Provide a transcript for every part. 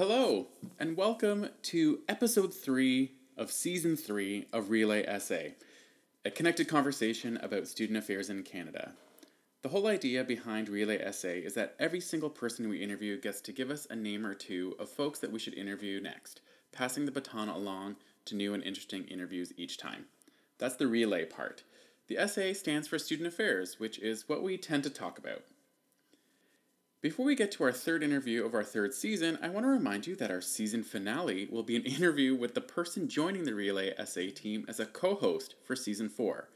Hello, and welcome to episode three of season three of Relay Essay, a connected conversation about student affairs in Canada. The whole idea behind Relay Essay is that every single person we interview gets to give us a name or two of folks that we should interview next, passing the baton along to new and interesting interviews each time. That's the relay part. The essay stands for student affairs, which is what we tend to talk about. Before we get to our third interview of our third season, I want to remind you that our season finale will be an interview with the person joining the Relay Essay team as a co host for season four.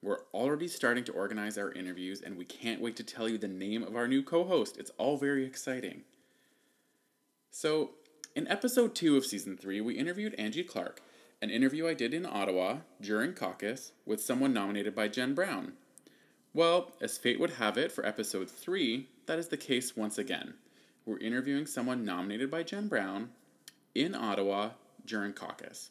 We're already starting to organize our interviews, and we can't wait to tell you the name of our new co host. It's all very exciting. So, in episode two of season three, we interviewed Angie Clark, an interview I did in Ottawa during caucus with someone nominated by Jen Brown. Well, as fate would have it for episode three, that is the case once again. We're interviewing someone nominated by Jen Brown in Ottawa during caucus.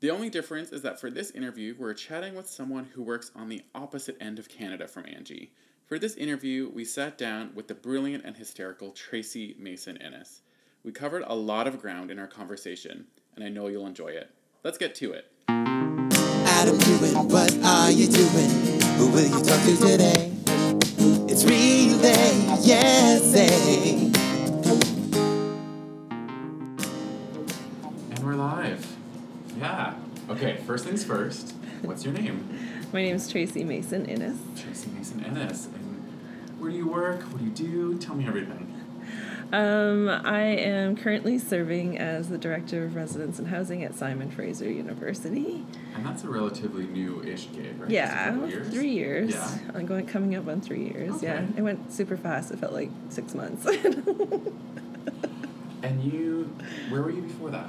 The only difference is that for this interview, we're chatting with someone who works on the opposite end of Canada from Angie. For this interview, we sat down with the brilliant and hysterical Tracy Mason Innes. We covered a lot of ground in our conversation, and I know you'll enjoy it. Let's get to it. Adam what are you doing? Who will you talk to today? It's Relay Essay. Eh? Eh? And we're live. Yeah. Okay, first things first. What's your name? My name is Tracy Mason Innes. Tracy Mason Innes. And where do you work? What do you do? Tell me everything. Um, I am currently serving as the Director of Residence and Housing at Simon Fraser University. And that's a relatively new-ish gig, right? Yeah, years? three years. Yeah. I'm going coming up on three years. Yeah, it went super fast. It felt like six months. And you, where were you before that?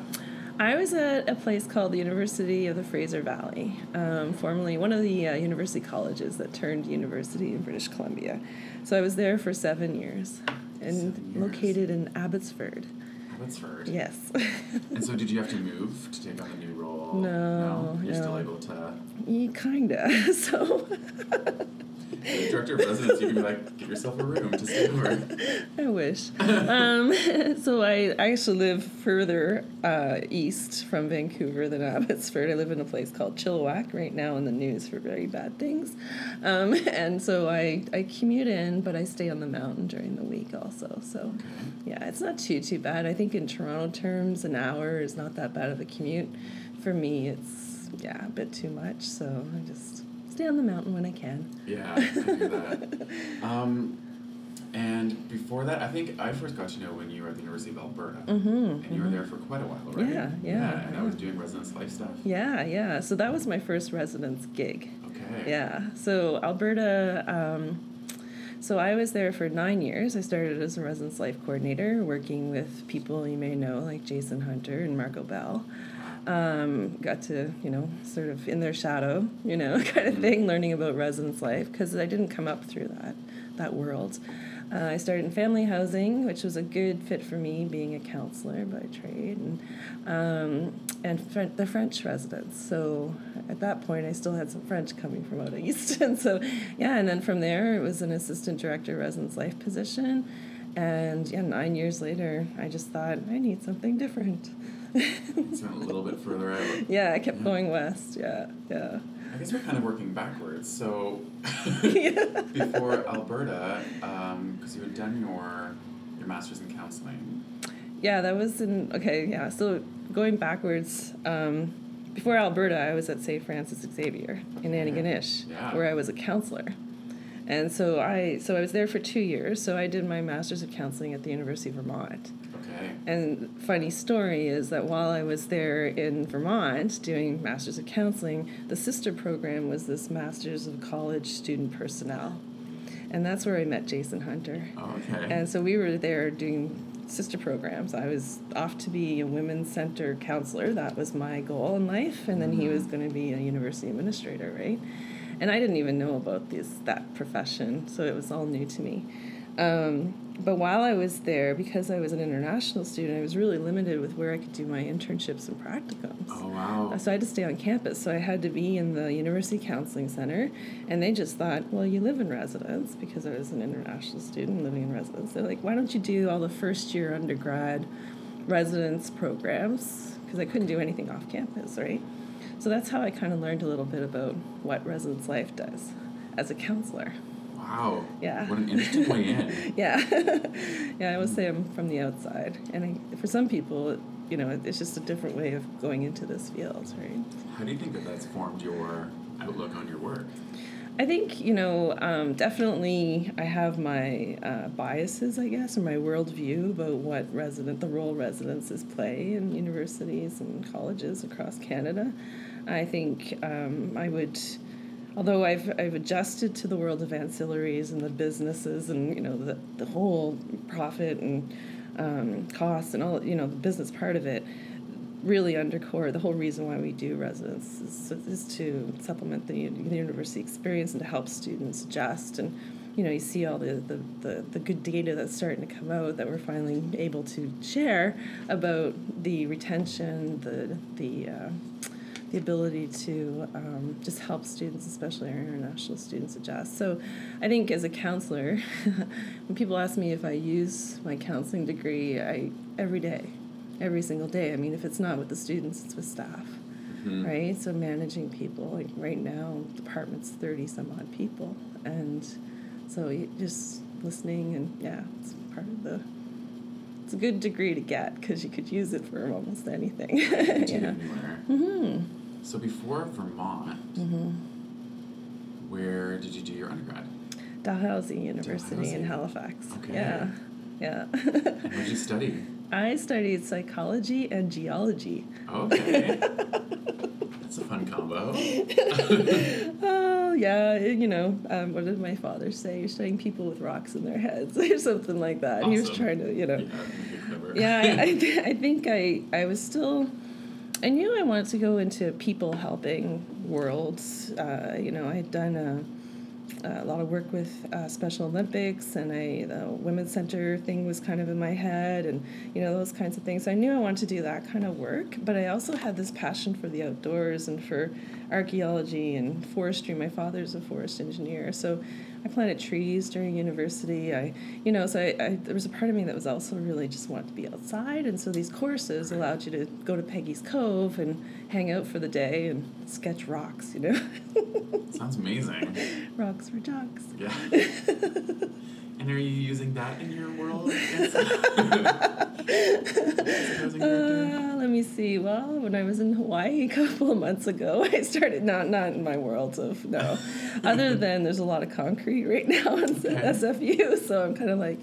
I was at a place called the University of the Fraser Valley, um, formerly one of the uh, university colleges that turned university in British Columbia. So I was there for seven years, and located in Abbotsford. Abbotsford. Yes. And so, did you have to move to take on the new role? No, no. You're still able to. Yeah, kinda. So Director of residence, you can be like, get yourself a room to stay over. I wish. um, so I, I actually live further uh, east from Vancouver than Abbotsford. I live in a place called Chilliwack right now in the news for very bad things. Um, and so I, I commute in, but I stay on the mountain during the week also. So Okay. yeah, it's not too too bad. I think in Toronto terms, an hour is not that bad of a commute. For me, it's yeah a bit too much. So I just stay on the mountain when I can. Yeah, I hear that. Um, and before that, I think I first got to know when you were at the University of Alberta. Mm-hmm. And you were there for quite a while, right? Yeah, yeah, and I was doing residence life stuff. Yeah, yeah. So that was my first residence gig. Okay. Yeah. So Alberta. Um, so I was there for nine years. I started as a residence life coordinator, working with people you may know like Jason Hunter and Marco Bell. Um, got to you know sort of in their shadow, you know, kind of thing, learning about residence life because I didn't come up through that that world. Uh, I started in family housing, which was a good fit for me, being a counselor by trade, and um, and Fren- the French residence. So at that point, I still had some French coming from out east, and so yeah. And then from there, it was an assistant director residence life position, and yeah, nine years later, I just thought I need something different. It's a little bit further out. yeah, I kept Yeah. going west. Yeah, yeah. I guess we're kind of working backwards. So, before Alberta, because you had done your your master's in counseling. Yeah, that was in okay. Yeah, so going backwards, um, before Alberta, I was at St. Francis Xavier in Antigonish, Yeah. where I was a counselor, and so I so I was there for two years. So I did my master's of counseling at the University of Vermont. Okay. And funny story is that while I was there in Vermont doing Masters of Counseling, the sister program was this Masters of College Student Personnel. And that's where I met Jason Hunter. Okay. And so we were there doing sister programs. I was off to be a women's center counselor. That was my goal in life. And then he was going to be a university administrator, right? And I didn't even know about this that profession, so it was all new to me. Um, but while I was there, because I was an international student, I was really limited with where I could do my internships and practicums. oh wow. So I had to stay on campus. So I had to be in the University Counseling Center. And they just thought, well, you live in residence because I was an international student living in residence. They're like, why don't you do all the first year undergrad residence programs because I couldn't do anything off campus, right? So that's how I kind of learned a little bit about what residence life does as a counselor. Wow. Yeah. What an interesting way in. Yeah, yeah. I would say I'm from the outside, and I, for some people, you know, it's just a different way of going into this field, right? How do you think that that's formed your outlook on your work? I think you know um, definitely I have my uh, biases, I guess, or my worldview about what resident the role residences play in universities and colleges across Canada. I think um, I would, although I've I've adjusted to the world of ancillaries and the businesses and you know the the whole profit and um, costs and all you know the business part of it really undercore the whole reason why we do residence is, is to supplement the, the university experience and to help students adjust. And you know you see all the, the, the, the good data that's starting to come out that we're finally able to share about the retention the the uh, the ability to um, just help students, especially our international students, adjust. So, I think as a counselor, when people ask me if I use my counseling degree, I every day every single day. I mean, if it's not with the students, it's with staff, Mm-hmm. right? So managing people, like right now, department's thirty some odd people, and so just listening and yeah, it's part of the. It's a good degree to get because you could use it for almost anything. Yeah. Mm-hmm. So before Vermont, Mm-hmm. where did you do your undergrad? Dalhousie University in Halifax. Okay. Yeah, yeah. What did you study? I studied psychology and geology. Okay. That's a fun combo. Oh yeah, you know, um, what did my father say? You're studying people with rocks in their heads, or something like that. He was trying to, you know. Yeah, make it clever. Yeah, I, I, th- I think I, I was still, I knew I wanted to go into people helping worlds. Uh, you know, I had done a, a lot of work with uh, Special Olympics, and I the Women's Center thing was kind of in my head, and you know those kinds of things. So I knew I wanted to do that kind of work, but I also had this passion for the outdoors and for archaeology and forestry. My father's a forest engineer, so I planted trees during university. I, you know, so I, I there was a part of me that was also really just wanted to be outside, and so these courses allowed you to go to Peggy's Cove and hang out for the day and sketch rocks. You know, Sounds amazing. rocks for jocks. Yeah. and are you using that in your world? Supposing you're doing- Uh, let me see. Well, when I was in Hawaii a couple of months ago, I started not not in my world of no. Other than there's a lot of concrete right now in Okay. SFU, so I'm kind of like,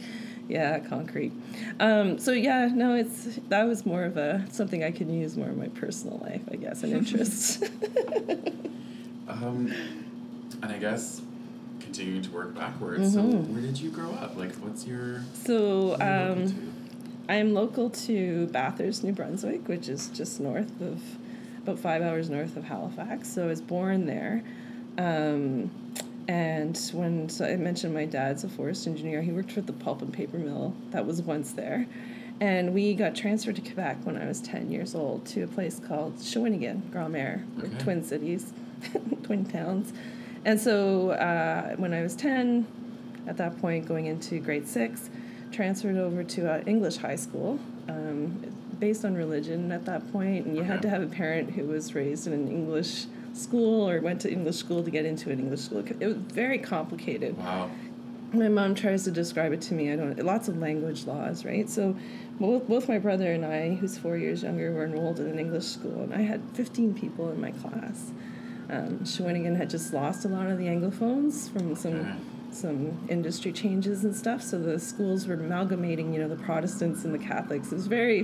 yeah, concrete. Um, so yeah, no, it's that was more of a something I can use more in my personal life, I guess, and interests. Um, and I guess continuing to work backwards. So Mm-hmm. where did you grow up? Like, what's your? so what are you local um, I'm local to Bathurst, New Brunswick, which is just north of, about five hours north of Halifax. So I was born there. Um, and when so I mentioned my dad's a forest engineer, he worked for the pulp and paper mill that was once there. And we got transferred to Quebec when I was 10 years old to a place called Shawinigan, Grand-Mère, Okay. twin cities, twin towns. And so uh, when I was 10, at that point going into grade six, transferred over to uh, English high school, um, based on religion at that point, and you had to have a parent who was raised in an English school or went to English school to get into an English school. It was very complicated. Wow. My mom tries to describe it to me. I don't. Lots of language laws, right? So, both, both my brother and I, who's four years younger, were enrolled in an English school, and I had 15 people in my class. Um, Shawinigan had just lost a lot of the Anglophones from some some industry changes and stuff. So the schools were amalgamating, you know, the Protestants and the Catholics. It was very,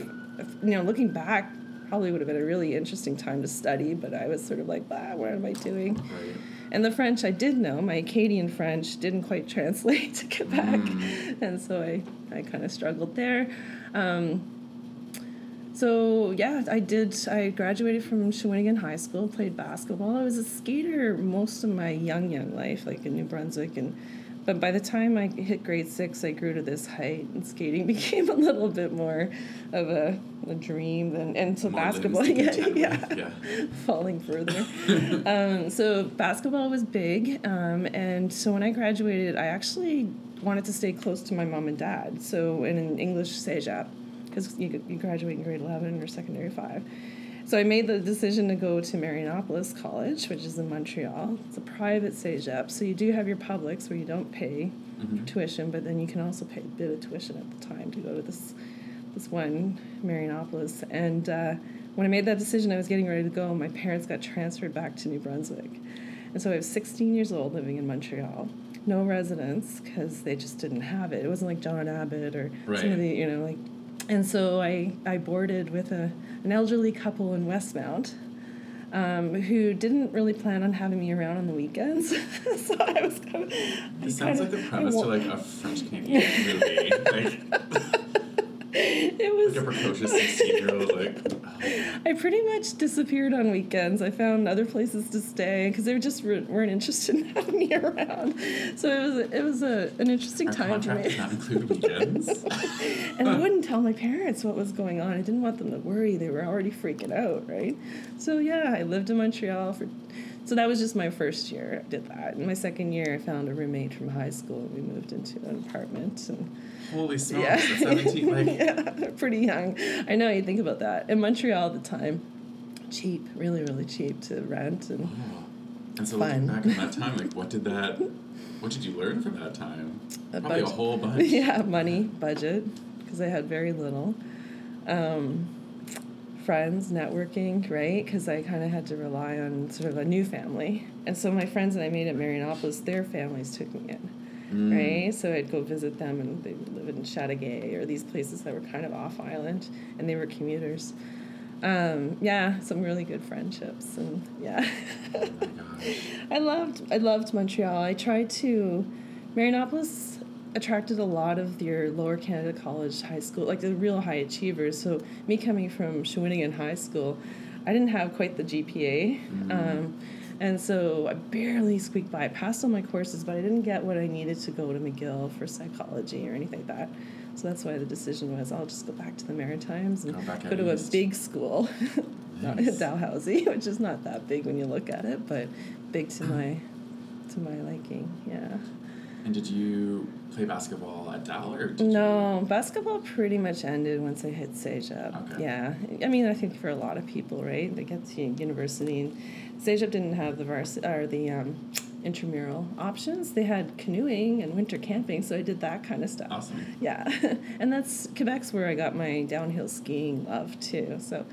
you know, looking back, probably would have been a really interesting time to study. But I was sort of like, ah, what am I doing? Right. And the French I did know, my Acadian French didn't quite translate to Quebec, Mm. and so I, I kind of struggled there. Um, so yeah, I did. I graduated from Shawinigan High School, played basketball. I was a skater most of my young young life, like in New Brunswick, and but by the time I hit grade six, I grew to this height, and skating became a little bit more of a, a dream than and so More basketball, yeah, yeah, yeah. falling further. um, so basketball was big, um, and so when I graduated, I actually wanted to stay close to my mom and dad. So in an English CEGEP, because you, you graduate in grade 11 or secondary 5. So I made the decision to go to Marianopolis College, which is in Montreal. It's a private CEGEP, so you do have your publics where you don't pay Mhm. tuition, but then you can also pay a bit of tuition at the time to go to this this one Marianopolis. And uh, when I made that decision, I was getting ready to go. My parents got transferred back to New Brunswick, and so I was 16 years old, living in Montreal. No residence because they just didn't have it. It wasn't like John Abbott or some of the you know like. And so I I boarded with a an elderly couple in Westmount. Um, who didn't really plan on having me around on the weekends, so I was kind of. This sounds like the premise to like a French Canadian movie. Like, it was like a precocious 16 year old, like, oh, I pretty much disappeared on weekends. I found other places to stay because they just weren't weren't interested in having me around. So it was it was a, an interesting our time for me. does not include weekends. and I wouldn't tell my parents what was going on. I didn't want them to worry. They were already freaking out, right? So yeah, I lived in Montreal for. So that was just my first year. I did that. In my second year, I found a roommate from high school. We moved into an apartment and. Holy smokes, Yeah. 17, like, yeah, pretty young. I know you think about that. In Montreal at the time, cheap, really, really cheap to rent and oh. And so Fun. looking back at that time, like, what did that, what did you learn from that time? A Probably a whole bunch. yeah, money, budget, because I had very little. Um, friends, networking, right? Because I kind of had to rely on sort of a new family. And so my friends that I made at Marianopolis, their families took me in. Mm. right? So I'd go visit them, and they would live in Chateauguay or these places that were kind of off island, and they were commuters. Um, yeah, some really good friendships, and yeah, Oh. I loved I loved Montreal. I tried to Marianopolis attracted a lot of your lower Canada college high school, like the real high achievers. So me coming from Shawinigan High School, I didn't have quite the GPA. Um, and so I barely squeaked by. I passed all my courses, but I didn't get what I needed to go to McGill for psychology or anything like that. So that's why the decision was I'll just go back to the Maritimes and Go to a east. big school, not Nice. Dalhousie, which is not that big when you look at it, but big to my to my liking. Yeah. And did you play basketball at Dal or did No, basketball pretty much ended once I hit CEGEP. Okay. Yeah, I mean, I think for a lot of people, right? They get to university, and CEGEP didn't have the vars or the um, intramural options. They had canoeing and winter camping, so I did that kind of stuff. Awesome. Yeah, and that's Quebec's where I got my downhill skiing love too. So,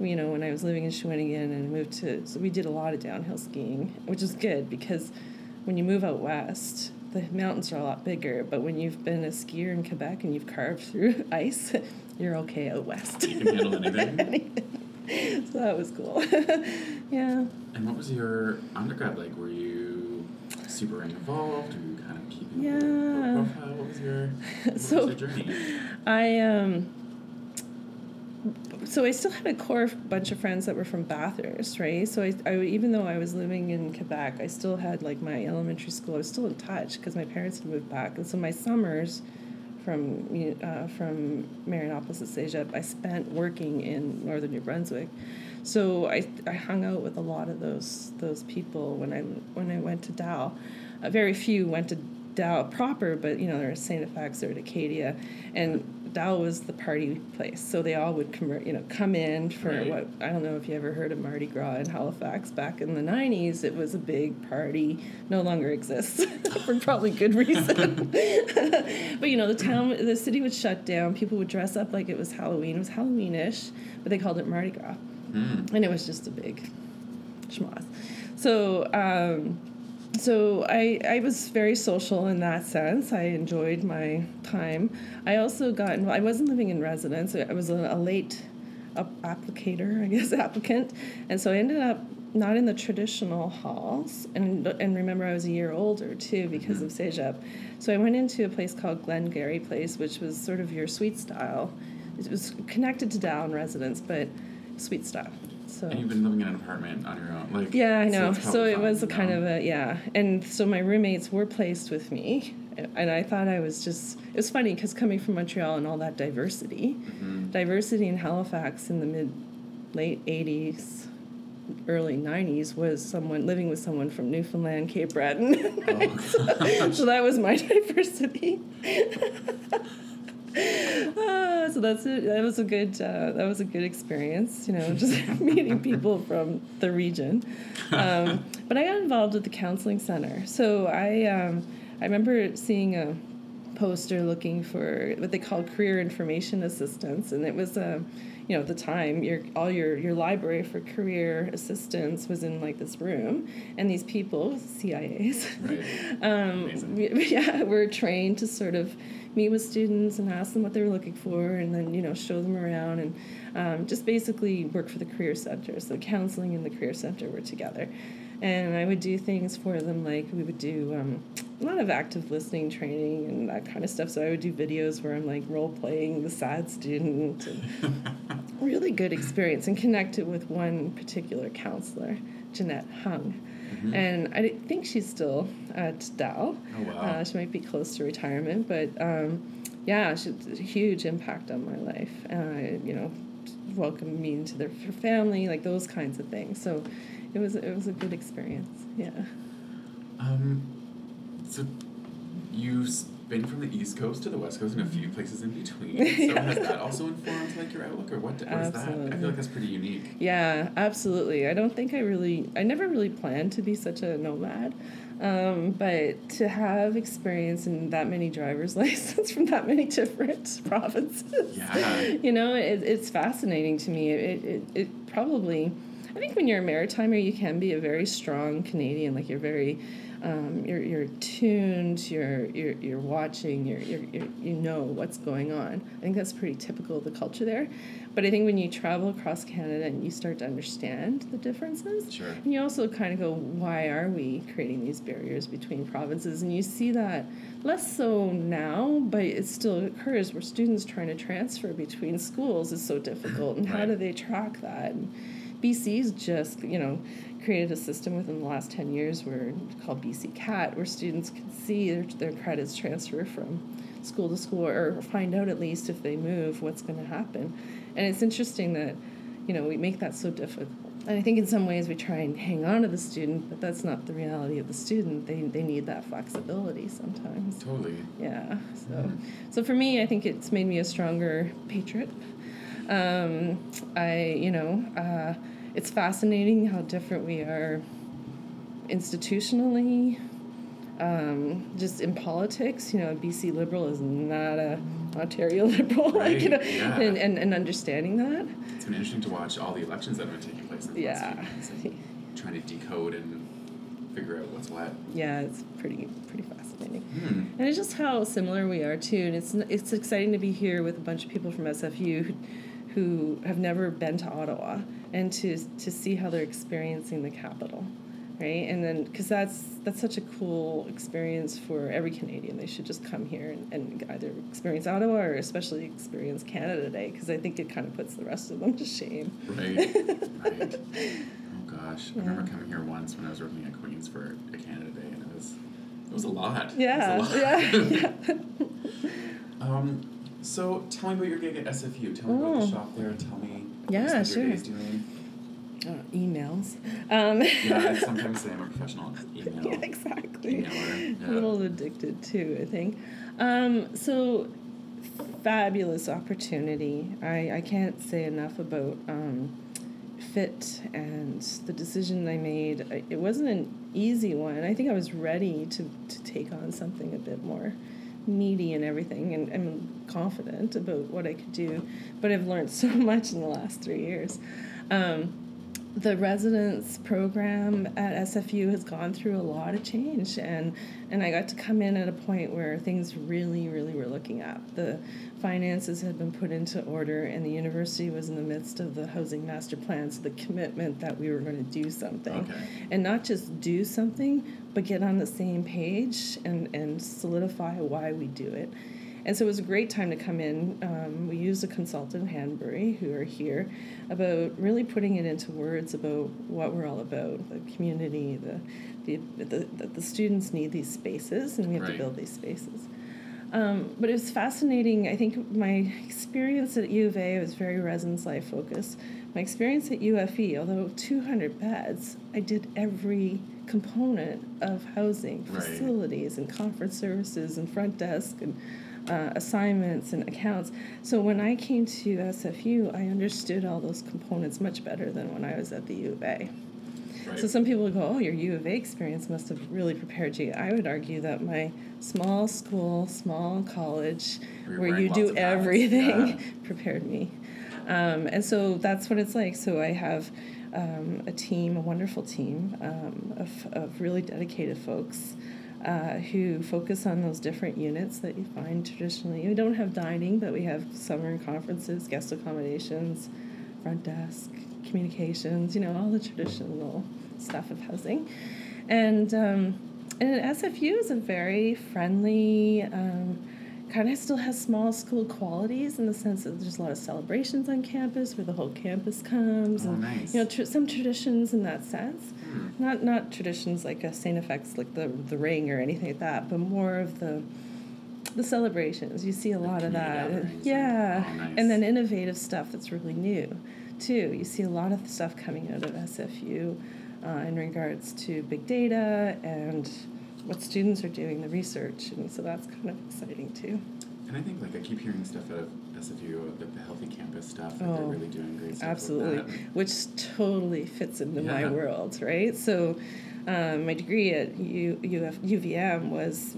you know, when I was living in Shawinigan and moved to, so we did a lot of downhill skiing, which is good because when you move out west, the mountains are a lot bigger. But when you've been a skier in Quebec and you've carved through ice, you're okay out west. You can handle anything. so that was cool. yeah. And what was your undergrad like? Were you super involved? Were you kind of keeping Yeah. profile? What was your, what So- was your journey? I um so I still had a core bunch of friends that were from Bathurst, right? So I, I even though I was living in Quebec, I still had like my elementary school. I was still in touch because my parents had moved back, and so my summers from uh, from Marianopolis at CEGEP, I spent working in northern New Brunswick. So I, I hung out with a lot of those those people when I when I went to Dal. Uh, very few went to Dal proper, but you know there there's Saint FX or Acadia, and Dal was the party place. So they all would come you know come in for Right. what I don't know if you ever heard of Mardi Gras in Halifax back in the '90s. It was a big party, no longer exists for probably good reason. but you know the town, the city would shut down. People would dress up like it was Halloween. It was Halloweenish, but they called it Mardi Gras Mm. and it was just a big schmoz. So, um, so I I was very social in that sense. I enjoyed my time. I also got involved. I wasn't living in residence. I was a, a late applicator, I guess, applicant, and so I ended up not in the traditional halls. And and remember, I was a year older too because mm-hmm. of CEGEP. So I went into a place called Glengarry Place, which was sort of your suite style. It was connected to Dal residence, but suite style. So And you've been living in an apartment on your own, like yeah, I know. that's So, it was a kind of a yeah, and so my roommates were placed with me, and I thought I was just. It was funny because coming from Montreal and all that diversity, Mm-hmm. diversity in Halifax in the mid, late '80s, early '90s was someone living with someone from Newfoundland, Cape Breton. Oh, so that was my diversity. That's it. That was a good. Uh, that was a good experience. You know, just meeting people from the region. Um, but I got involved with the counseling center. So I, um, I remember seeing a poster looking for what they called career information assistance, and it was a. you know, at the time, your all your your library for career assistance was in like this room, and these people, CIAs, Right. um, yeah, we're trained to sort of meet with students and ask them what they were looking for, and then you know show them around and um, just basically work for the career center. So counseling and the career center were together, and I would do things for them like we would do um, a lot of active listening training and that kind of stuff. So I would do videos where I'm like role playing the sad student. And, really good experience and connected with one particular counselor, Jeanette Hung. And I think she's still at Dal. Oh, wow. Uh, she might be close to retirement, but um, yeah, she had a huge impact on my life. Uh, you know, welcomed me into their her family, like those kinds of things. So it was it was a good experience. Yeah. Um, so you've been from the East Coast to the West Coast and a few places in between. So has that also informed like your outlook, or what? What is that? I feel like that's pretty unique. Yeah, absolutely. I don't think I really, I never really planned to be such a nomad. Um, but to have experience in that many driver's license from that many different provinces, Yeah. you know, it, it's fascinating to me. It, it, it probably, I think when you're a maritimer, you can be a very strong Canadian. Like you're very, um, you're, you're tuned, you're, you're, you're watching, you're, you're, you're, you know what's going on. I think that's pretty typical of the culture there. But I think when you travel across Canada and you start to understand the differences, Sure. and you also kind of go, why are we creating these barriers between provinces? And you see that less so now, but it still occurs where students trying to transfer between schools is so difficult. And how do they track that? And BC's just, you know, created a system within the last 10 years where called BC CAT, where students can see their, their credits transfer from school to school or find out at least if they move what's going to happen. And it's interesting that, you know, we make that so difficult. And I think in some ways we try and hang on to the student, but that's not the reality of the student. They, they need that flexibility sometimes. Totally. Yeah. So, so for me, I think it's made me a stronger patriot. Um, I, you know, uh, it's fascinating how different we are institutionally, um, just in politics. You know, a BC Liberal is not a Ontario Liberal, like, you know, yeah. and, and, and understanding that. It's been interesting to watch all the elections that have been taking place in the last Yeah. few months and trying to decode and figure out what's what. Yeah, it's pretty pretty fascinating. Hmm. And it's just how similar we are too, and it's it's exciting to be here with a bunch of people from SFU who, who have never been to Ottawa and to to see how they're experiencing the capital, right? And then because that's that's such a cool experience for every Canadian. They should just come here and, and either experience Ottawa or especially experience Canada Day because I think it kind of puts the rest of them to shame. Right. right. Oh gosh, I remember coming here once when I was working at Queens for a Canada Day, and it was it was a lot. It was a lot. yeah, yeah. Um, so tell me about your gig at SFU. Tell me about the Oh. shop there. Tell me Yeah, what you spend your days doing. Uh, emails. Um, Yeah, I sometimes say I'm a professional email yeah, exactly. emailer. Yeah. A little addicted too, I think. Um, so fabulous opportunity. I, I can't say enough about um, fit and the decision I made. I, it wasn't an easy one. I think I was ready to, to take on something a bit more meaty and everything and I'm confident about what I could do. But I've learned so much in the last three years. Um, the residence program at SFU has gone through a lot of change and and I got to come in at a point where things really really were looking up. The finances had been put into order and the university was in the midst of the housing master plan so the commitment that we were going to do something Okay. and not just do something but get on the same page and and solidify why we do it. And so it was a great time to come in. Um, we used a consultant, Hanbury, who are here, about really putting it into words about what we're all about the community, the, the, the, the, the students need these spaces, and we have Right. to build these spaces. Um, but it was fascinating. I think my experience at U of A was very residence life focused. My experience at UFV, although 200 beds, I did every component of housing, Right. facilities and conference services and front desk and uh, assignments and accounts. So when I came to SFU, I understood all those components much better than when I was at the U of A. Right. So some people would go, "Oh, your U of A experience must have really prepared you." I would argue that my small school, small college, Where you're where you do everything, yeah. prepared me. Um, and so that's what it's like. So I have um, a team, a wonderful team um, of, of really dedicated folks uh, who focus on those different units that you find traditionally. We don't have dining, but we have summer conferences, guest accommodations, front desk, communications, you know, all the traditional stuff of housing. And, um, and SFU is a very friendly, um, kind of still has small school qualities in the sense that there's a lot of celebrations on campus where the whole campus comes Oh, and nice. you know tr- some traditions in that sense Hmm. not not traditions like a Saint FX like the the ring or anything like that but more of the the celebrations you see a lot of that and- yeah oh, nice. and then innovative stuff that's really new too you see a lot of stuff coming out of SFU uh, in regards to big data and what students are doing the research and so that's kind of exciting too And I think like I keep hearing stuff out of SFU, like the healthy campus stuff. Like they're Oh, really doing great stuff. Absolutely, that. which totally fits into my world, right? So, um, my degree at U, UF, UVM was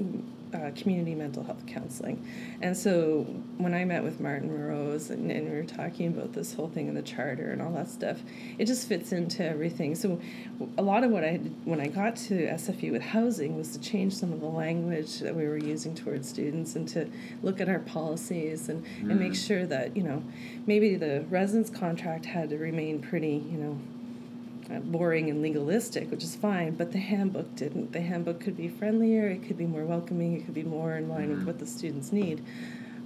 uh, community mental health counseling. And so, when I met with Martin Morose and, and we were talking about this whole thing in the charter and all that stuff, it just fits into everything. So, a lot of what I did when I got to SFU with housing was to change some of the language that we were using towards students and to look at our policies and, and make sure that, you know, maybe the residence contract had to remain pretty, you know, Uh, boring and legalistic, which is fine, but the handbook didn't. The handbook could be friendlier, it could be more welcoming, it could be more in line with mm-hmm. what the students need.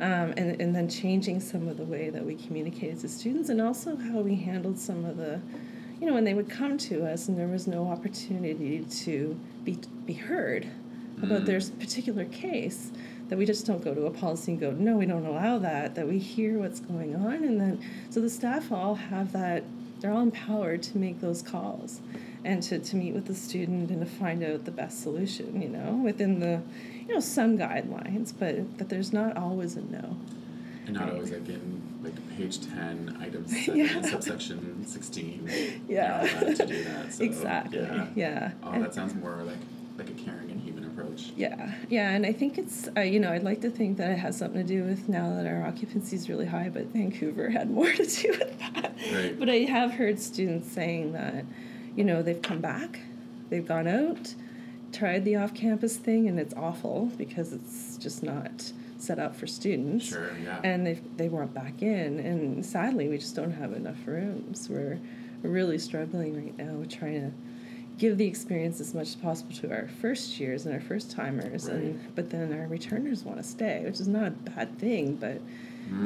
Um, and, and then changing some of the way that we communicated to students and also how we handled some of the, you know, when they would come to us and there was no opportunity to be, be heard about mm. their particular case that we just don't go to a policy and go no we don't allow that that we hear what's going on and then so the staff all have that they're all empowered to make those calls and to, to meet with the student and to find out the best solution you know within the you know some guidelines but that there's not always a no And not always like in like page ten, item seven, Yeah. subsection sixteen. Yeah. You're allowed to do that. So, exactly Yeah. yeah Oh, And- that sounds more like like a caring approach. Yeah, yeah, and I think it's uh, you know I'd like to think that it has something to do with now that our occupancy is really high, but Vancouver had more to do with that. Right. But I have heard students saying that, you know, they've come back, they've gone out, tried the off-campus thing, and it's awful because it's just not set up for students. Sure, yeah. And they they want back in, and sadly we just don't have enough rooms. We're we're really struggling right now. We're trying to give the experience as much as possible to our first years and our first timers and but then our returners want to stay which is not a bad thing but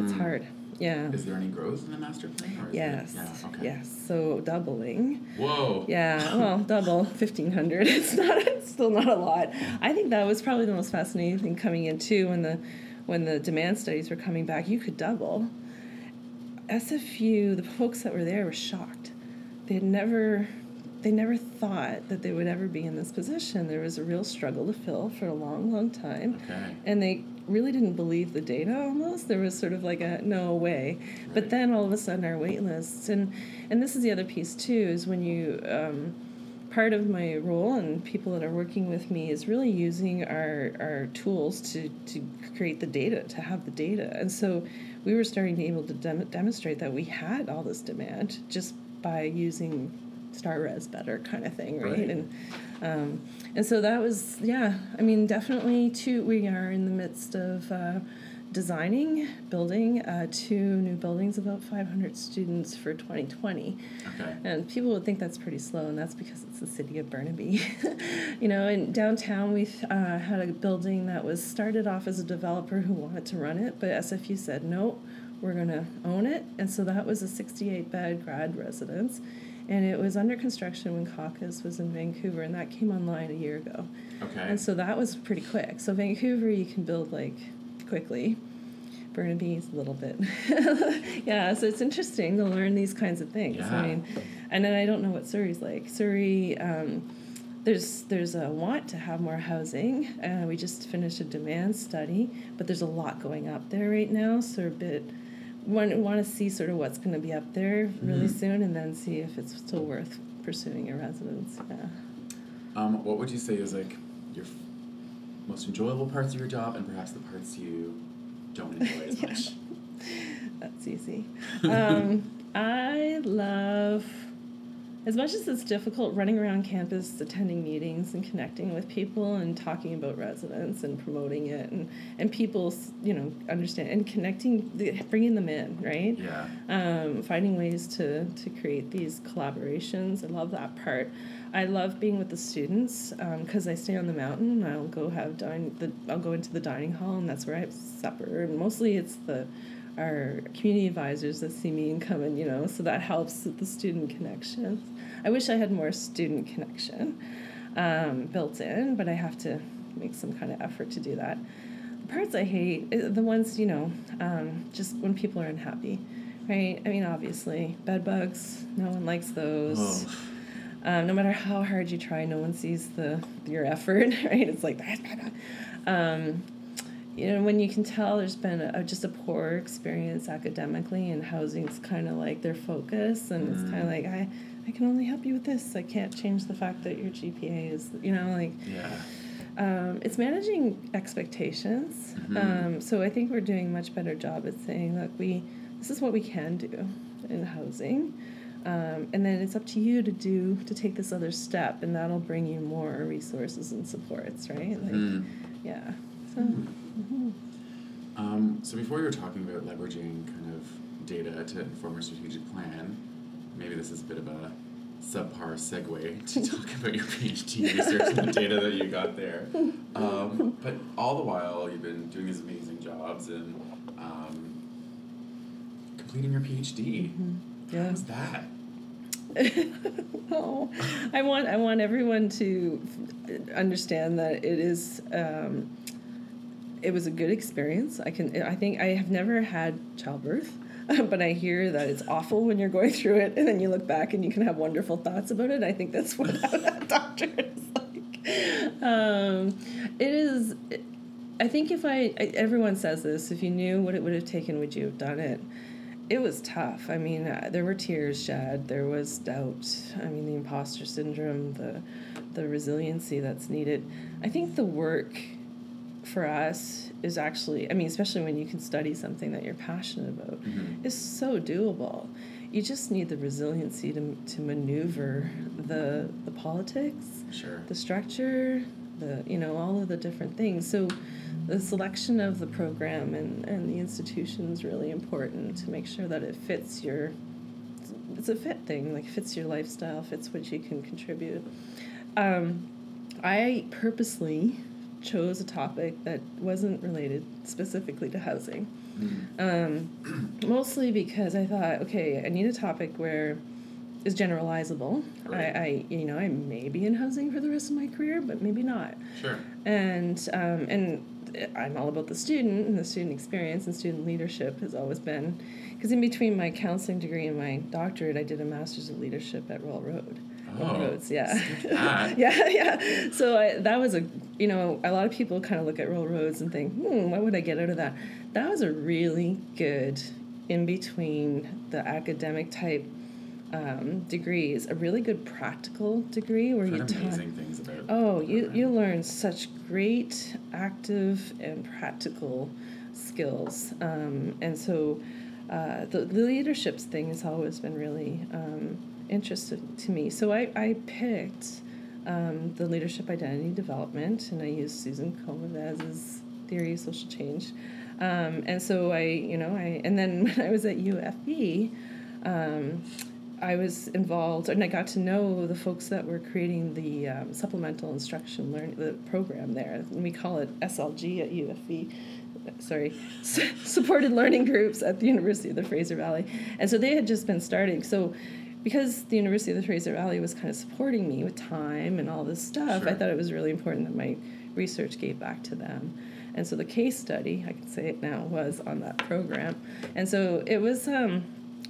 it's Mm. hard yeah Is there any growth in the master plan? Yes yeah. Okay. yes so doubling Whoa. yeah well double 1500 it's not it's still not a lot i think that was probably the most fascinating thing coming in too when the when the demand studies were coming back you could double sfu the folks that were there were shocked they had never they never thought that they would ever be in this position. There was a real struggle to fill for a long long time. Okay. and they really didn't believe the data almost. There was sort of like a no way. But then all of a sudden our wait lists and and this is the other piece too is when you um, part of my role and people that are working with me is really using our, our tools to, to create the data to have the data. And so we were starting to be able to dem- demonstrate that we had all this demand just by using StarRez better kind of thing right, Right. and um, and so that was yeah i mean definitely two. we are in the midst of uh, designing building uh, two new buildings about 500 students for 2020 Okay. and people would think that's pretty slow, and that's because it's the city of Burnaby. you know, in downtown, we've uh, had a building that was started off as a developer who wanted to run it, but SFU said, no, we're going to own it. And so that was a 68 bed grad residence. And it was under construction when Caucus was in Vancouver, and that came online a year ago. Okay. And so that was pretty quick. So Vancouver, you can build like quickly. Burnaby's a little bit. yeah, so it's interesting to learn these kinds of things. Yeah. I mean, and then I don't know what Surrey's like. Surrey, um, there's there's a want to have more housing. Uh, we just finished a demand study, but there's a lot going up there right now. So a bit want want to see sort of what's going to be up there really Mhm. soon, and then see if it's still worth pursuing a residence. Yeah. Um, what would you say is like your f- most enjoyable parts of your job, and perhaps the parts you don't enjoy as Yeah. much? That's easy. Um, I love, as much as it's difficult, running around campus, attending meetings, and connecting with people, and talking about residents and promoting it, and and people, you know, understand and connecting, the, bringing them in, right? Yeah. um, finding ways to, to create these collaborations. I love that part. I love being with the students because I stay on the mountain. I'll go have dine. The, I'll go into the dining hall, and that's where I have supper. And mostly it's the our community advisors that see me and come and you know, so that helps with the student connections. I wish I had more student connection um, built in, but I have to make some kind of effort to do that. The parts I hate, the ones, you know, um, just when people are unhappy, right? I mean, obviously, bed bugs, no one likes those. Oh. Um, no matter how hard you try, no one sees the your effort, right? It's like, um, you know, when you can tell there's been a, just a poor experience academically, and housing's kind of like their focus, and it's kind of like, I, I can only help you with this. I can't change the fact that your GPA is, you know, like, Yeah. um, it's managing expectations. Mhm. Um, so I think we're doing a much better job at saying, look, we this is what we can do in housing, um, and then it's up to you to do to take this other step, and that'll bring you more resources and supports, right? Like, Mhm. yeah. So. Hmm. Um, so before you were talking about leveraging kind of data to inform a strategic plan, maybe this is a bit of a subpar segue to talk about your PhD research and the data that you got there. Um, but all the while, you've been doing these amazing jobs and um, completing your PhD. Yeah. How's that? oh, I want I want everyone to f- understand that it is. Um, it was a good experience. I can. I think I have never had childbirth, but I hear that it's awful when you're going through it, and then you look back and you can have wonderful thoughts about it. I think that's what a doctor is like. Um, it is. I think if I, I everyone says this, if you knew what it would have taken, would you have done it? It was tough. I mean, uh, there were tears shed. There was doubt. I mean, the imposter syndrome, the the resiliency that's needed. I think the work for us is actually. I mean, especially when you can study something that you're passionate about, Mhm. is so doable. You just need the resiliency to to maneuver the the politics Sure. the structure, the you know all of the different things. So the selection of the program and, and the institution is really important to make sure that it fits your it's a fit thing like fits your lifestyle fits what you can contribute um, i purposely chose a topic that wasn't related specifically to housing Mm. um, mostly because I thought, okay, I need a topic where is generalizable. Right. I, I, you know, I may be in housing for the rest of my career, but maybe not. Sure. And um, and I'm all about the student and the student experience and student leadership has always been, because in between my counseling degree and my doctorate, I did a master's of leadership at Royal Road. Royal Oh, Roads, yeah. yeah, yeah. So I, that was a, you know, a lot of people kind of look at Royal Roads and think, hmm, what would I get out of that? That was a really good in between the academic type um, degrees, a really good practical degree where you taught. amazing things about. Oh, you, you learn such great active and practical skills. Um, and so uh, the, the leaderships thing has always been really um, interesting to me. So I, I picked um, the leadership identity development and I used Susan Komives's theory of social change. Um, and so I, you know, I, and then when I was at UFV, um, I was involved, and I got to know the folks that were creating the um, supplemental instruction learning the program there. And we call it SLG at UFV. Sorry, supported learning groups at the University of the Fraser Valley, and so they had just been starting. So, because the University of the Fraser Valley was kind of supporting me with time and all this stuff, I thought it was really important that my research gave back to them. And so the case study, I can say it now, was on that program. And so it was um,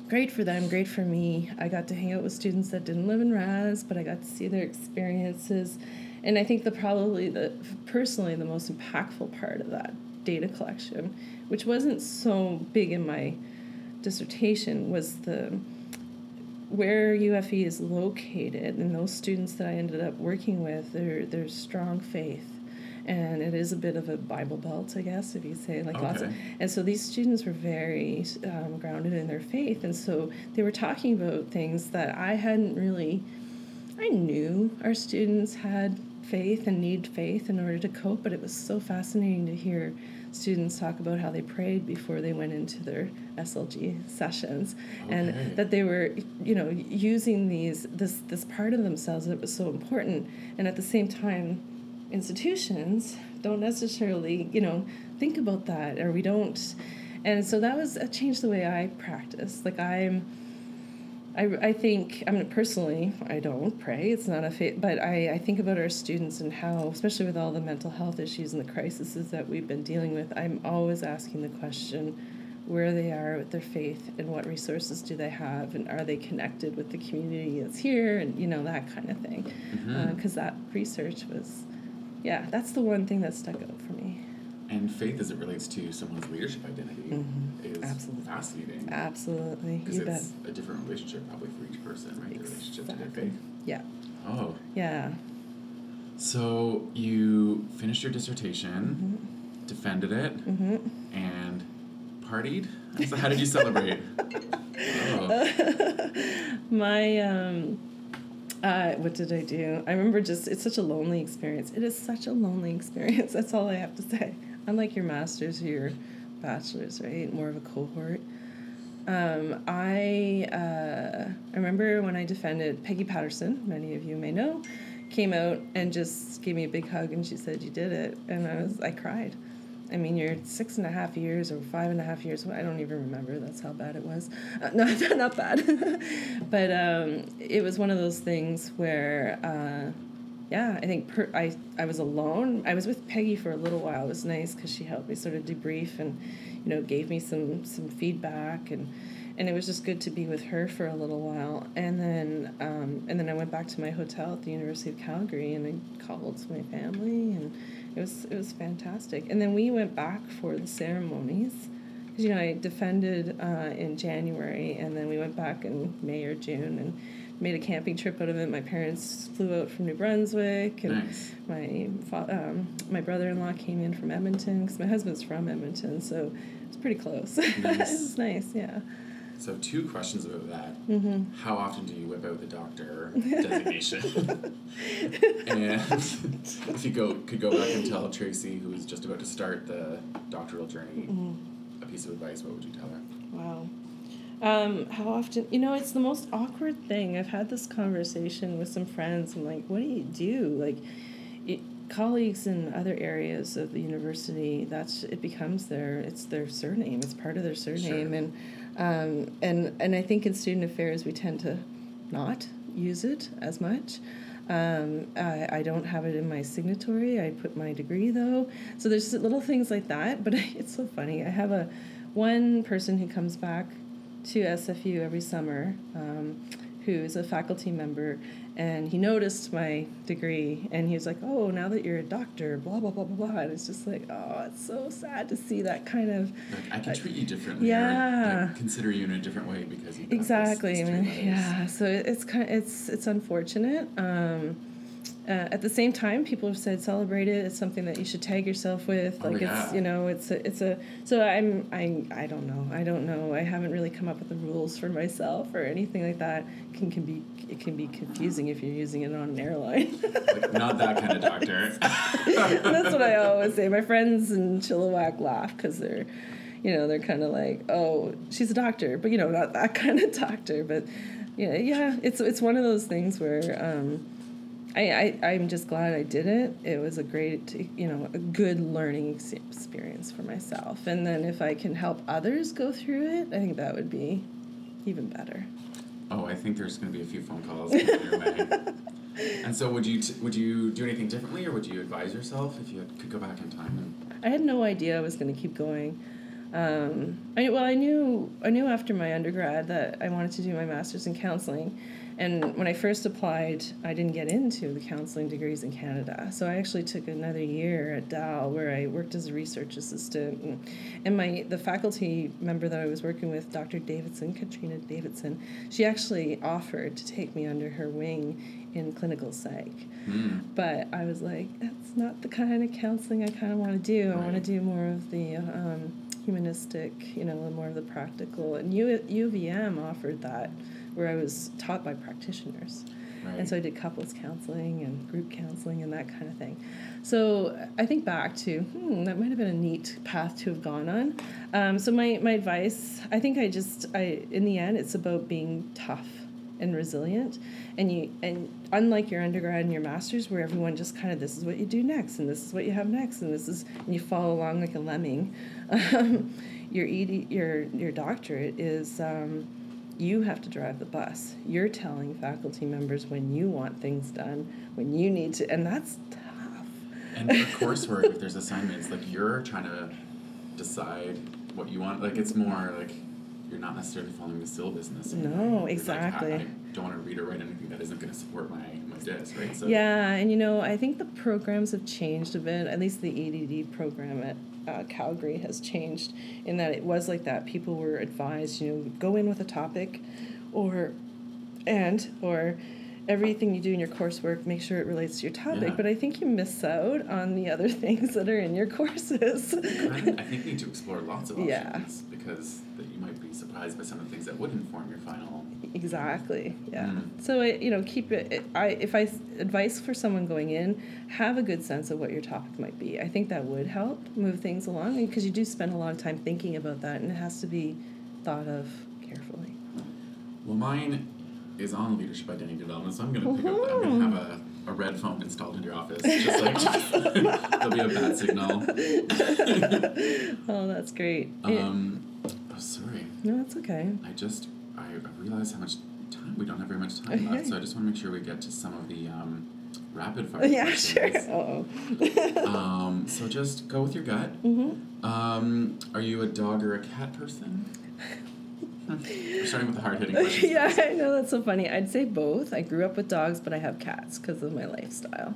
great for them, great for me. I got to hang out with students that didn't live in Raz, but I got to see their experiences. And I think the probably the personally the most impactful part of that data collection, which wasn't so big in my dissertation, was the where UFV is located and those students that I ended up working with, their their strong faith. And it is a bit of a Bible belt, I guess, if you say like lots of. And so these students were very um, grounded in their faith, and so they were talking about things that I hadn't really. I knew our students had faith and need faith in order to cope, but it was so fascinating to hear students talk about how they prayed before they went into their SLG sessions, Okay. and that they were, you know, using these this this part of themselves that was so important, and at the same time, institutions don't necessarily, you know, think about that, or we don't, and so that was that changed the way I practice. Like I'm. I, I think I mean personally I don't pray it's not a faith but I, I think about our students and how especially with all the mental health issues and the crises that we've been dealing with I'm always asking the question where they are with their faith and what resources do they have and are they connected with the community that's here and you know that kind of thing because that research was yeah that's the one thing that stuck out for me And faith as it relates to someone's leadership identity is Mm-hmm. Absolutely. fascinating. Absolutely Because you bet it's a different relationship probably for each person, right? Their relationship to their faith. yeah Oh. yeah So you finished your dissertation, Mm-hmm. defended it, and partied? So how did you celebrate? oh. My um uh what did I do? I remember just it's such a lonely experience. It is such a lonely experience. That's all I have to say. Unlike your masters or your bachelors, right? More of a cohort. Um, I uh, I remember when I defended Peggy Patterson, many of you may know, came out and just gave me a big hug and she said you did it and I was I cried. I mean, you're six and a half years or five and a half years. I don't even remember. That's how bad it was. Uh, no, not bad. but um, it was one of those things where, uh, yeah, I think per- I, I was alone. I was with Peggy for a little while. It was nice because she helped me sort of debrief and, you know, gave me some, some feedback and, and it was just good to be with her for a little while. And then, um, and then I went back to my hotel at the University of Calgary and I called my family and it was it was fantastic. And then we went back for the ceremonies. you know, I defended uh, in January, and then we went back in May or June, and made a camping trip out of it. My parents flew out from New Brunswick, and Nice. my um, my brother in law came in from Edmonton because my husband's from Edmonton, so it's pretty close. it was nice, yeah. So two questions about that. Mm-hmm. How often do you whip out the doctor designation? and if you go could go back and tell Tracy, who is just about to start the doctoral journey, Mm-hmm. a piece of advice, what would you tell her? Wow. Um, how often? You know, it's the most awkward thing. I've had this conversation with some friends. I'm like, what do you do? Like, it, colleagues in other areas of the university, that's it becomes their it's their surname. It's part of their surname, Sure. and um, and and I think in student affairs we tend to not use it as much. Um, I, I don't have it in my signatory. I put my degree though. So there's little things like that. But it's so funny. I have a one person who comes back to SFU every summer, um, who's a faculty member, and he noticed my degree, and he was like, "Oh, now that you're a doctor, blah blah blah blah blah." And it's just like, oh, it's so sad to see that kind of Like I can treat you differently. yeah. Or, consider you in a different way because you this- exactly this I mean, yeah so it- it's kind Of, it's it's unfortunate um uh, at the same time people have said celebrate it it's something that you should tag yourself with Oh, like yeah. it's you know it's a, it's a so i'm i i don't know i don't know i haven't really come up with the rules for myself or anything like that can can be it can be confusing if you're using it on an airline Like, not that kind of doctor. that's what I always say. My friends in Chilliwack laugh because they're, you know, they're kind of like, oh, she's a doctor, but you know, not that kind of doctor. But yeah, yeah, it's it's one of those things where um, I, I I'm just glad I did it. It was a great, you know, a good learning experience for myself. And then if I can help others go through it, I think that would be even better. Oh, I think there's going to be a few phone calls your way. And so, would you t- would you do anything differently, or would you advise yourself if you had, could go back in time? And I had no idea I was going to keep going. Um, I, well, I knew I knew after my undergrad that I wanted to do my master's in counseling, and when I first applied, I didn't get into the counseling degrees in Canada. So I actually took another year at Dal where I worked as a research assistant, and, and my the faculty member that I was working with, Dr. Davidson, Katrina Davidson, she actually offered to take me under her wing in clinical psych. But I was like, that's not the kind of counseling I kind of want to do. I want to do more of the um, humanistic, you know, more of the practical. And U- UVM offered that, where I was taught by practitioners. Right. And so I did couples counseling and group counseling and that kind of thing. So I think back to, hmm, that might have been a neat path to have gone on. Um, so my, my advice, I think I just, I in the end, it's about being tough and resilient. And you and unlike your undergrad and your masters, where everyone just kind of this is what you do next, and this is what you have next, and this is and you follow along like a lemming. Um, your ED, your your doctorate is. Um, you have to drive the bus. You're telling faculty members when you want things done, when you need to, and that's tough. And for coursework, if there's assignments, like you're trying to decide what you want. Like it's more like you're not necessarily following the syllabus same No. It's like, I- exactly. I, don't want to read or write anything that isn't going to support my my disc, right? So Yeah, and you know, I think the programs have changed a bit. At least the EdD program at uh, Calgary has changed in that it was like that. People were advised, you know, go in with a topic, or and or everything you do in your coursework, make sure it relates to your topic. Yeah. But I think you miss out on the other things that are in your courses. I think you need to explore lots of options Yeah. because that you might be surprised by some of the things that would inform your final. Exactly. Yeah. Mm. So it, you know, keep it, it. I if I advice for someone going in, have a good sense of what your topic might be. I think that would help move things along because you do spend a lot of time thinking about that, and it has to be thought of carefully. Well, mine is on leadership identity development, so I'm going to pick up. I'm going to have a, a red phone installed in your office, just like there'll be a bad signal. Oh, that's great. Um, oh, sorry. no, that's okay. I just I, realize how much time we don't have very much time left, so I just want to make sure we get to some of the um, rapid fire Yeah, sure. questions. Oh. Um, so just go with your gut. Mm-hmm. Um, are you a dog or a cat person? We're starting with the hard hitting questions. yeah, first. I know that's so funny. I'd say both. I grew up with dogs, but I have cats because of my lifestyle.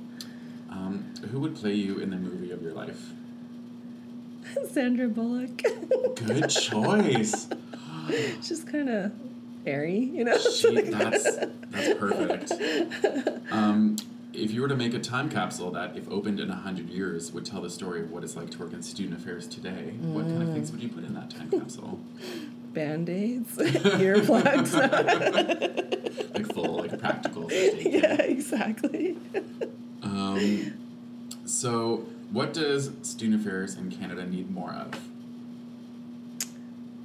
Um, who would play you in the movie of your life? Sandra Bullock. Good choice. She's kind of airy, you know. She, that's that's perfect. Um, if you were to make a time capsule that, if opened in a hundred years, would tell the story of what it's like to work in student affairs today, what kind of things would you put in that time capsule? Band aids, earplugs. Like full, like practical. yeah, exactly. Um, so, what does student affairs in Canada need more of?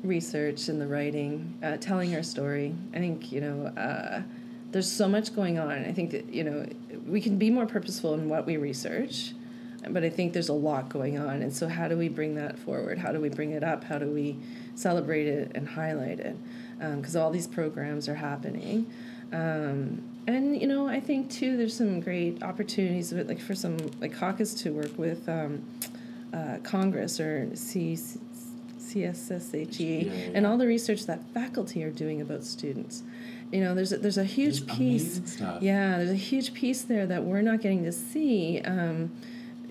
Research and the writing, uh, telling our story. I think, you know, uh, there's so much going on. I think that, you know, we can be more purposeful in what we research, but I think there's a lot going on. And so, how do we bring that forward? How do we bring it up? How do we celebrate it and highlight it? Because all these programs are happening. Um, and you know, I think too, there's some great opportunities with like for some like CACUSS to work with um, uh, Congress or C, CSSHE Yeah, yeah, and all the research that faculty are doing about students. You know, there's a, there's a huge There's piece. Yeah, there's a huge piece there that we're not getting to see. Um,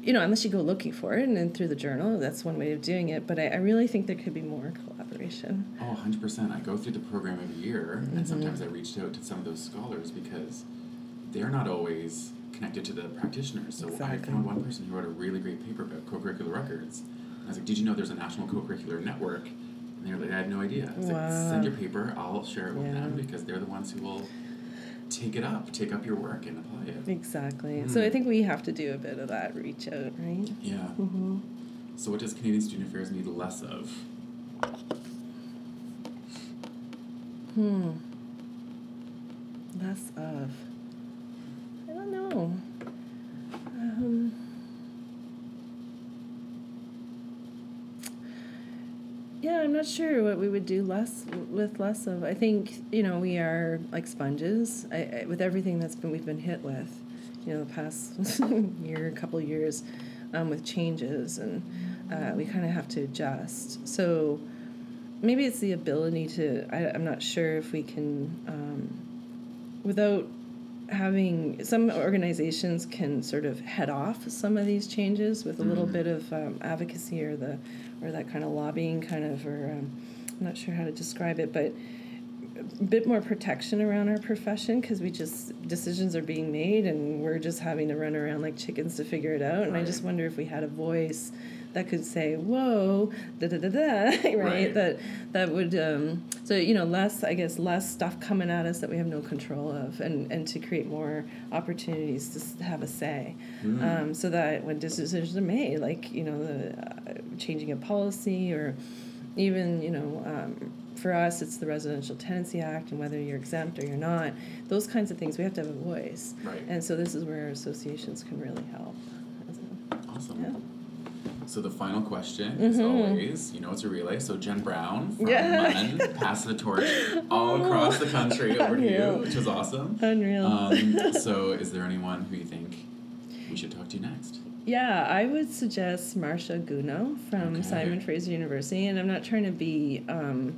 you know, unless you go looking for it and then through the journal, that's one way of doing it. But I, I really think there could be more collaboration. Oh, 100%. I go through the program every year, Mm-hmm. and sometimes I reached out to some of those scholars because they're not always connected to the practitioners. So I found one person who wrote a really great paper about co curricular records. I was like, Did you know there's a national co curricular network? And they were like, I had no idea. I was like, Send your paper, I'll share it with Yeah. them because they're the ones who will take it up, take up your work and apply it. Exactly. So I Mm. think we have to do a bit of that reach out, right? Yeah. Mm-hmm. So, what does Canadian Student Affairs need less of? Hmm. Less of. I don't know. Um, yeah, I'm not sure what we would do less with less of. I think you know we are like sponges. I, I, with everything that's been we've been hit with, you know, the past year, couple years, um, with changes and uh, we kind of have to adjust. So maybe it's the ability to. I, I'm not sure if we can, um, without having some organizations can sort of head off some of these changes with a little bit of um, advocacy or the or that kind of lobbying kind of or um, I'm not sure how to describe it, but a bit more protection around our profession because we just decisions are being made and we're just having to run around like chickens to figure it out. And I just wonder if we had a voice that could say, "Whoa, da da da da," right? Right. That that would um, so you know less I guess less stuff coming at us that we have no control of, and and to create more opportunities to have a say, um, so that when decisions are made, like you know the uh, changing a policy or even you know um, for us it's the residential tenancy act and whether you're exempt or you're not those kinds of things we have to have a voice Right. and so this is where associations can really help Awesome. Yeah. So the final question is always, you know, it's a relay. So Jen Brown from Mm-hmm. Yeah. MUN passed the torch all across the country over to you, which was awesome. unreal Um, so is there anyone who you think we should talk to next? Yeah, I would suggest Marcia Guno from Okay. Simon Fraser University, and I'm not trying to be, um,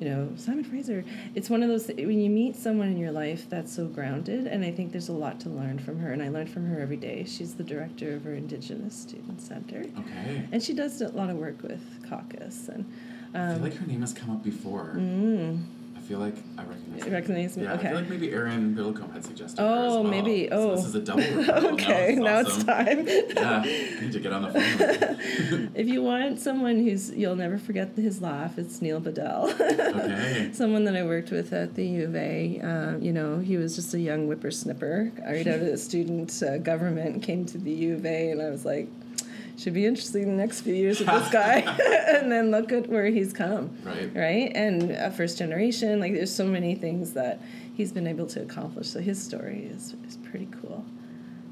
you know, Simon Fraser. It's one of those when you meet someone in your life that's so grounded, and I think there's a lot to learn from her, and I learn from her every day. She's the director of her Indigenous Student Center, Okay. and she does a lot of work with CACUSS, and I um, feel like her name has come up before. mm, I feel like I recognize You recognize me? Yeah, I feel like maybe Aaron Biddlecombe had suggested Oh, well. maybe. So Oh. this is a double okay, now it's awesome. time. Yeah, I need to get on the phone. If you want someone who's you'll never forget his laugh, it's Neil Bedell. Okay. Someone that I worked with at the U of A. Uh, you know, he was just a young whippersnipper, read out of the student uh, government, came to the U of A, and I was like, should be interesting the next few years with this guy. and then look at where he's come. Right. Right, and uh, first generation. Like, there's so many things that he's been able to accomplish. So his story is is pretty cool.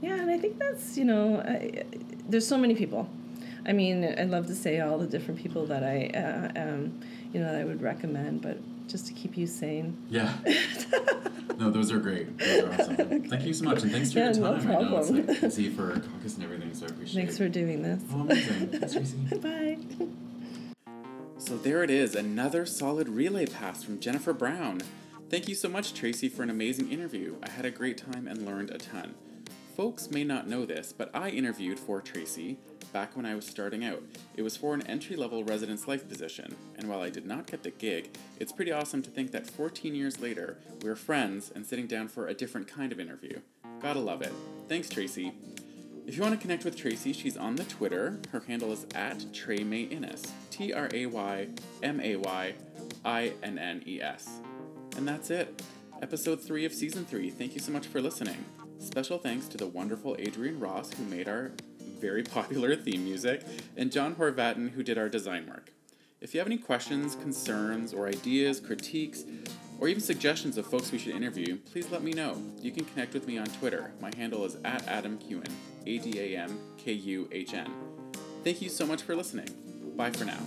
Yeah, and I think that's you know, I, there's so many people. I mean, I'd love to say all the different people that I, uh, um, you know, that I would recommend, but just to keep you sane. Yeah. No, those are great. Those are awesome. Thank you so much, and thanks for Yeah, your no time. I know it's problem. like busy for CACUSS and everything, so I appreciate Thanks it. for doing this. Oh, amazing. Thanks, Tracy. Bye. So there it is, another solid relay pass from Jennifer Brown. Thank you so much, Tracy, for an amazing interview. I had a great time and learned a ton. Folks may not know this, but I interviewed for Tracy back when I was starting out. It was for an entry level residence life position, and while I did not get the gig, it's pretty awesome to think that 14 years later, we're friends and sitting down for a different kind of interview. Gotta love it. Thanks, Tracy. If you want to connect with Tracy, she's on the Twitter. Her handle is at Tray May Innes. T R A Y M A Y I N N E S. And that's it. Episode 3 of Season 3. Thank you so much for listening. Special thanks to the wonderful Adrian Ross, who made our very popular theme music, and John Horvatin, who did our design work. If you have any questions, concerns, or ideas, critiques, or even suggestions of folks we should interview, please let me know. You can connect with me on Twitter. My handle is at Adam Kuhn, A D A M K U H N. Thank you so much for listening. Bye for now.